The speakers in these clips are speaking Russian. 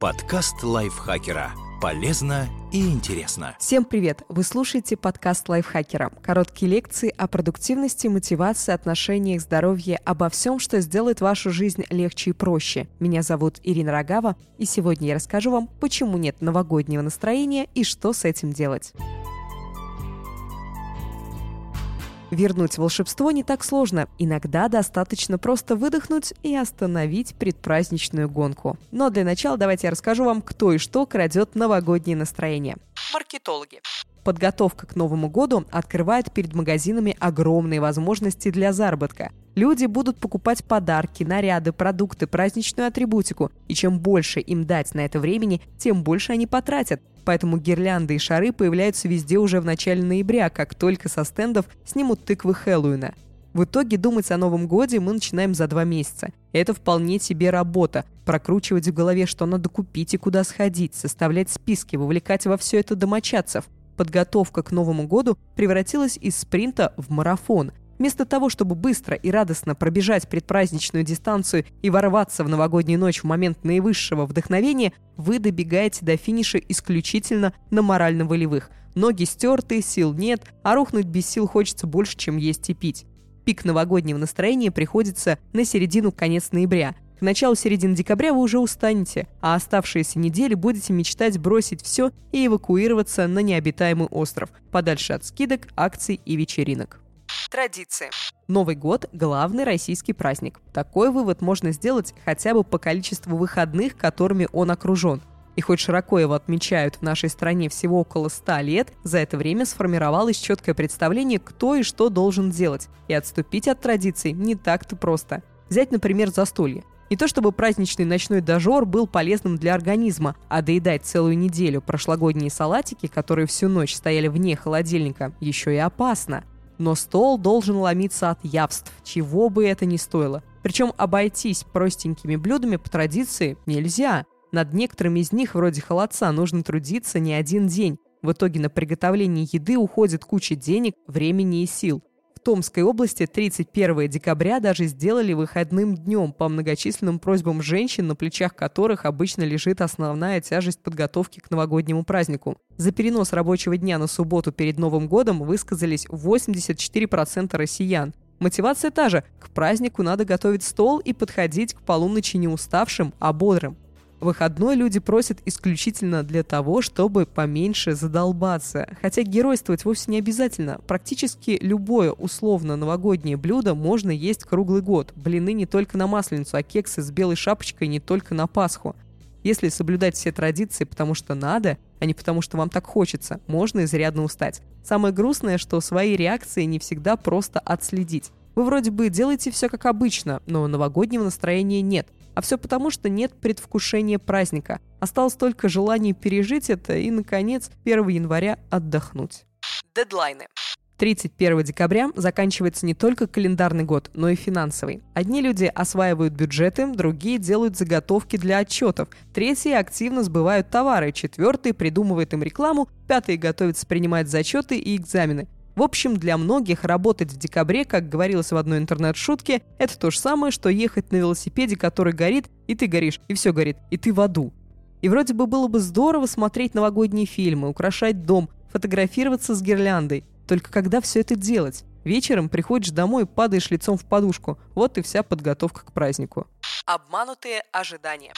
Подкаст лайфхакера. Полезно и интересно. Всем привет! Вы слушаете подкаст лайфхакера. Короткие лекции о продуктивности, мотивации, отношениях, здоровье, обо всем, что сделает вашу жизнь легче и проще. Меня зовут Ирина Рогава, и сегодня я расскажу вам, почему нет новогоднего настроения и что с этим делать. Вернуть волшебство не так сложно. Иногда достаточно просто выдохнуть и остановить предпраздничную гонку. Но для начала давайте я расскажу вам, кто и что крадет новогоднее настроение. Маркетологи. Подготовка к Новому году открывает перед магазинами огромные возможности для заработка. Люди будут покупать подарки, наряды, продукты, праздничную атрибутику. И чем больше им дать на это времени, тем больше они потратят. Поэтому гирлянды и шары появляются везде уже в начале ноября, как только со стендов снимут тыквы Хэллоуина. В итоге думать о Новом Годе мы начинаем за два месяца. Это вполне себе работа. Прокручивать в голове, что надо купить и куда сходить, составлять списки, вовлекать во все это домочадцев. Подготовка к Новому году превратилась из спринта в марафон. Вместо того, чтобы быстро и радостно пробежать предпраздничную дистанцию и ворваться в новогоднюю ночь в момент наивысшего вдохновения, вы добегаете до финиша исключительно на морально-волевых. Ноги стерты, сил нет, а рухнуть без сил хочется больше, чем есть и пить. Пик новогоднего настроения приходится на середину-конец ноября. К началу середины декабря вы уже устанете, а оставшиеся недели будете мечтать бросить все и эвакуироваться на необитаемый остров, подальше от скидок, акций и вечеринок. Традиции. Новый год – главный российский праздник. Такой вывод можно сделать хотя бы по количеству выходных, которыми он окружен. И хоть широко его отмечают в нашей стране всего около 100 лет, за это время сформировалось четкое представление, кто и что должен делать. И отступить от традиций не так-то просто. Взять, например, застолье. Не то чтобы праздничный ночной дожор был полезным для организма, а доедать целую неделю прошлогодние салатики, которые всю ночь стояли вне холодильника, еще и опасно но стол должен ломиться от явств, чего бы это ни стоило. Причем обойтись простенькими блюдами по традиции нельзя. Над некоторыми из них, вроде холодца, нужно трудиться не один день. В итоге на приготовление еды уходит куча денег, времени и сил. Томской области 31 декабря даже сделали выходным днем по многочисленным просьбам женщин, на плечах которых обычно лежит основная тяжесть подготовки к новогоднему празднику. За перенос рабочего дня на субботу перед Новым годом высказались 84% россиян. Мотивация та же. К празднику надо готовить стол и подходить к полуночи не уставшим, а бодрым. Выходной люди просят исключительно для того, чтобы поменьше задолбаться. Хотя геройствовать вовсе не обязательно. Практически любое условно новогоднее блюдо можно есть круглый год. Блины не только на Масленицу, а кексы с белой шапочкой не только на Пасху. Если соблюдать все традиции, потому что надо, а не потому что вам так хочется, можно изрядно устать. Самое грустное, что свои реакции не всегда просто отследить. Вы вроде бы делаете все как обычно, но новогоднего настроения нет – а все потому, что нет предвкушения праздника. Осталось только желание пережить это и, наконец, 1 января отдохнуть. Дедлайны. 31 декабря заканчивается не только календарный год, но и финансовый. Одни люди осваивают бюджеты, другие делают заготовки для отчетов, третьи активно сбывают товары, четвертые придумывают им рекламу, пятые готовятся принимать зачеты и экзамены. В общем, для многих работать в декабре, как говорилось в одной интернет-шутке, это то же самое, что ехать на велосипеде, который горит, и ты горишь, и все горит, и ты в аду. И вроде бы было бы здорово смотреть новогодние фильмы, украшать дом, фотографироваться с гирляндой. Только когда все это делать? Вечером приходишь домой падаешь лицом в подушку. Вот и вся подготовка к празднику. Обманутые ожидания.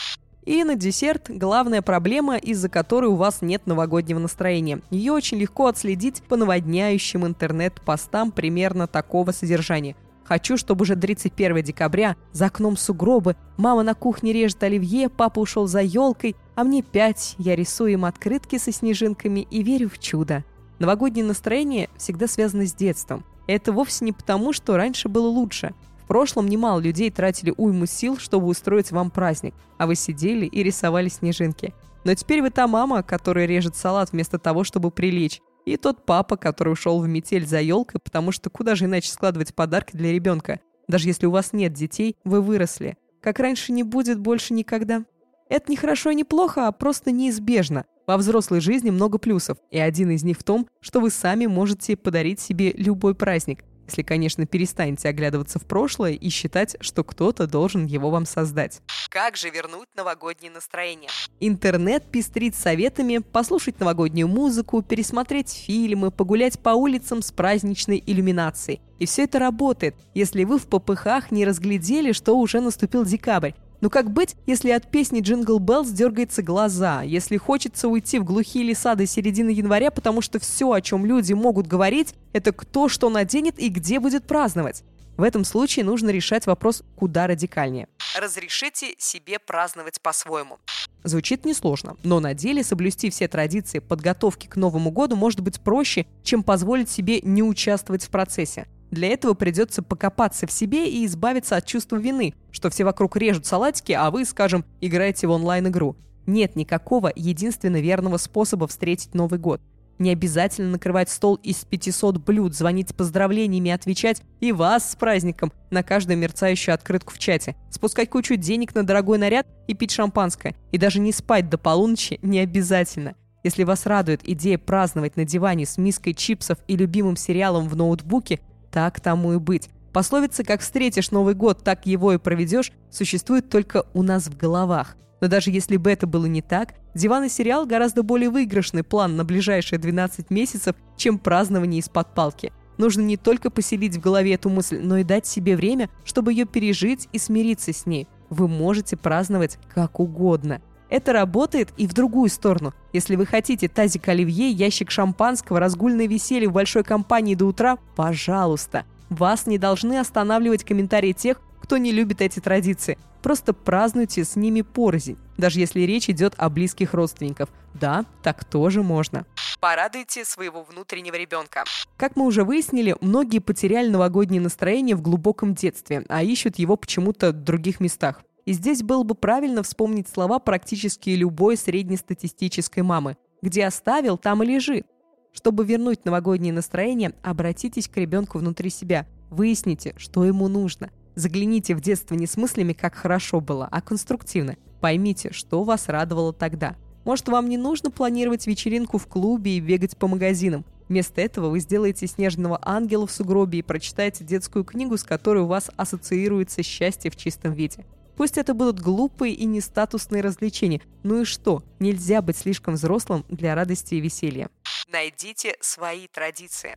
И на десерт главная проблема, из-за которой у вас нет новогоднего настроения. Ее очень легко отследить по наводняющим интернет-постам примерно такого содержания. Хочу, чтобы уже 31 декабря за окном сугробы, мама на кухне режет оливье, папа ушел за елкой, а мне пять, я рисую им открытки со снежинками и верю в чудо. Новогоднее настроение всегда связано с детством. Это вовсе не потому, что раньше было лучше – в прошлом немало людей тратили уйму сил, чтобы устроить вам праздник, а вы сидели и рисовали снежинки. Но теперь вы та мама, которая режет салат вместо того, чтобы прилечь. И тот папа, который ушел в метель за елкой, потому что куда же иначе складывать подарки для ребенка? Даже если у вас нет детей, вы выросли. Как раньше не будет больше никогда. Это не хорошо и не плохо, а просто неизбежно. Во взрослой жизни много плюсов, и один из них в том, что вы сами можете подарить себе любой праздник. Если, конечно, перестанете оглядываться в прошлое и считать, что кто-то должен его вам создать. Как же вернуть новогоднее настроение? Интернет пестрит советами послушать новогоднюю музыку, пересмотреть фильмы, погулять по улицам с праздничной иллюминацией. И все это работает, если вы впопыхах не разглядели, что уже наступил декабрь, но как быть, если от песни «Jingle Bells» дергается глаз, если хочется уйти в глухие леса до середины января, потому что все, о чем люди могут говорить, это кто что наденет и где будет праздновать? В этом случае нужно решать вопрос куда радикальнее. Разрешите себе праздновать по-своему. Звучит несложно, но на деле соблюсти все традиции подготовки к Новому году может быть проще, чем позволить себе не участвовать в процессе. Для этого придется покопаться в себе и избавиться от чувства вины, что все вокруг режут салатики, а вы, скажем, играете в онлайн-игру. Нет никакого единственно верного способа встретить Новый год. Не обязательно накрывать стол из 500 блюд, звонить поздравлениями отвечать «И вас с праздником!» на каждую мерцающую открытку в чате, спускать кучу денег на дорогой наряд и пить шампанское. И даже не спать до полуночи не обязательно. Если вас радует идея праздновать на диване с миской чипсов и любимым сериалом в ноутбуке, так тому и быть. Пословица «как встретишь Новый год, так его и проведешь» существует только у нас в головах. Но даже если бы это было не так, диван и сериал гораздо более выигрышный план на ближайшие 12 месяцев, чем празднование из-под палки. Нужно не только поселить в голове эту мысль, но и дать себе время, чтобы ее пережить и смириться с ней. Вы можете праздновать как угодно. Это работает и в другую сторону. Если вы хотите тазик оливье, ящик шампанского, разгульное веселье в большой компании до утра, пожалуйста. Вас не должны останавливать комментарии тех, кто не любит эти традиции. Просто празднуйте с ними порознь, даже если речь идет о близких родственников. Да, так тоже можно. Порадуйте своего внутреннего ребенка. Как мы уже выяснили, многие потеряли новогоднее настроение в глубоком детстве, а ищут его почему-то в других местах. И здесь было бы правильно вспомнить слова практически любой среднестатистической мамы. Где оставил, там и лежит. Чтобы вернуть новогоднее настроение, обратитесь к ребенку внутри себя. Выясните, что ему нужно. Загляните в детство не с мыслями, как хорошо было, а конструктивно. Поймите, что вас радовало тогда. Может, вам не нужно планировать вечеринку в клубе и бегать по магазинам. Вместо этого вы сделаете снежного ангела в сугробе и прочитаете детскую книгу, с которой у вас ассоциируется счастье в чистом виде. Пусть это будут глупые и нестатусные развлечения. Ну и что? Нельзя быть слишком взрослым для радости и веселья. Найдите свои традиции.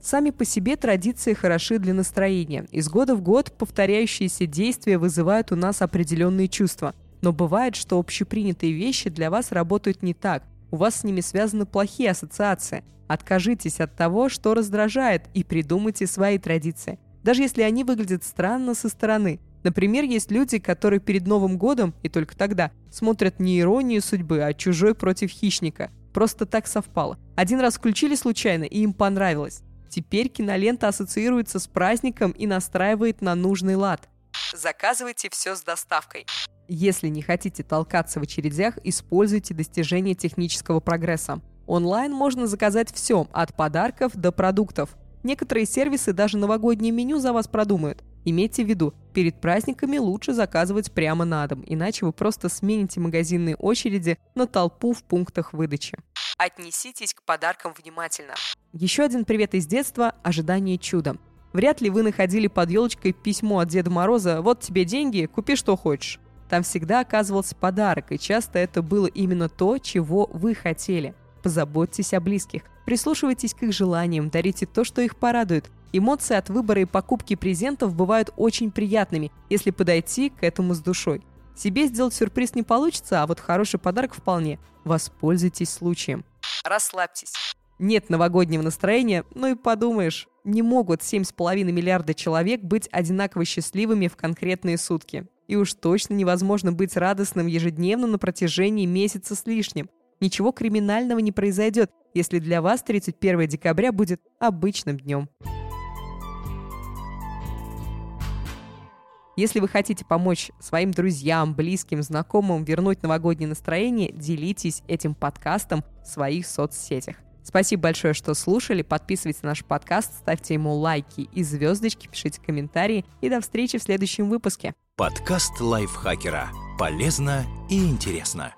Сами по себе традиции хороши для настроения. Из года в год повторяющиеся действия вызывают у нас определенные чувства. Но бывает, что общепринятые вещи для вас работают не так. У вас с ними связаны плохие ассоциации. Откажитесь от того, что раздражает, и придумайте свои традиции. Даже если они выглядят странно со стороны – Например, есть люди, которые перед Новым годом, и только тогда, смотрят не иронию судьбы, а чужой против хищника. Просто так совпало. Один раз включили случайно, и им понравилось. Теперь кинолента ассоциируется с праздником и настраивает на нужный лад. Заказывайте все с доставкой. Если не хотите толкаться в очередях, используйте достижения технического прогресса. Онлайн можно заказать все, от подарков до продуктов. Некоторые сервисы даже новогоднее меню за вас продумают. Имейте в виду, перед праздниками лучше заказывать прямо на дом, иначе вы просто смените магазинные очереди на толпу в пунктах выдачи. Отнеситесь к подаркам внимательно. Еще один привет из детства – ожидание чуда. Вряд ли вы находили под елочкой письмо от Деда Мороза «Вот тебе деньги, купи что хочешь». Там всегда оказывался подарок, и часто это было именно то, чего вы хотели. Позаботьтесь о близких, прислушивайтесь к их желаниям, дарите то, что их порадует – Эмоции от выбора и покупки презентов бывают очень приятными, если подойти к этому с душой. Себе сделать сюрприз не получится, а вот хороший подарок вполне. Воспользуйтесь случаем. Расслабьтесь. Нет новогоднего настроения, ну и подумаешь, не могут 7,5 миллиарда человек быть одинаково счастливыми в конкретные сутки. И уж точно невозможно быть радостным ежедневно на протяжении месяца с лишним. Ничего криминального не произойдет, если для вас 31 декабря будет обычным днем. Если вы хотите помочь своим друзьям, близким, знакомым вернуть новогоднее настроение, делитесь этим подкастом в своих соцсетях. Спасибо большое, что слушали. Подписывайтесь на наш подкаст, ставьте ему лайки и звездочки, пишите комментарии. И до встречи в следующем выпуске. Подкаст лайфхакера. Полезно и интересно.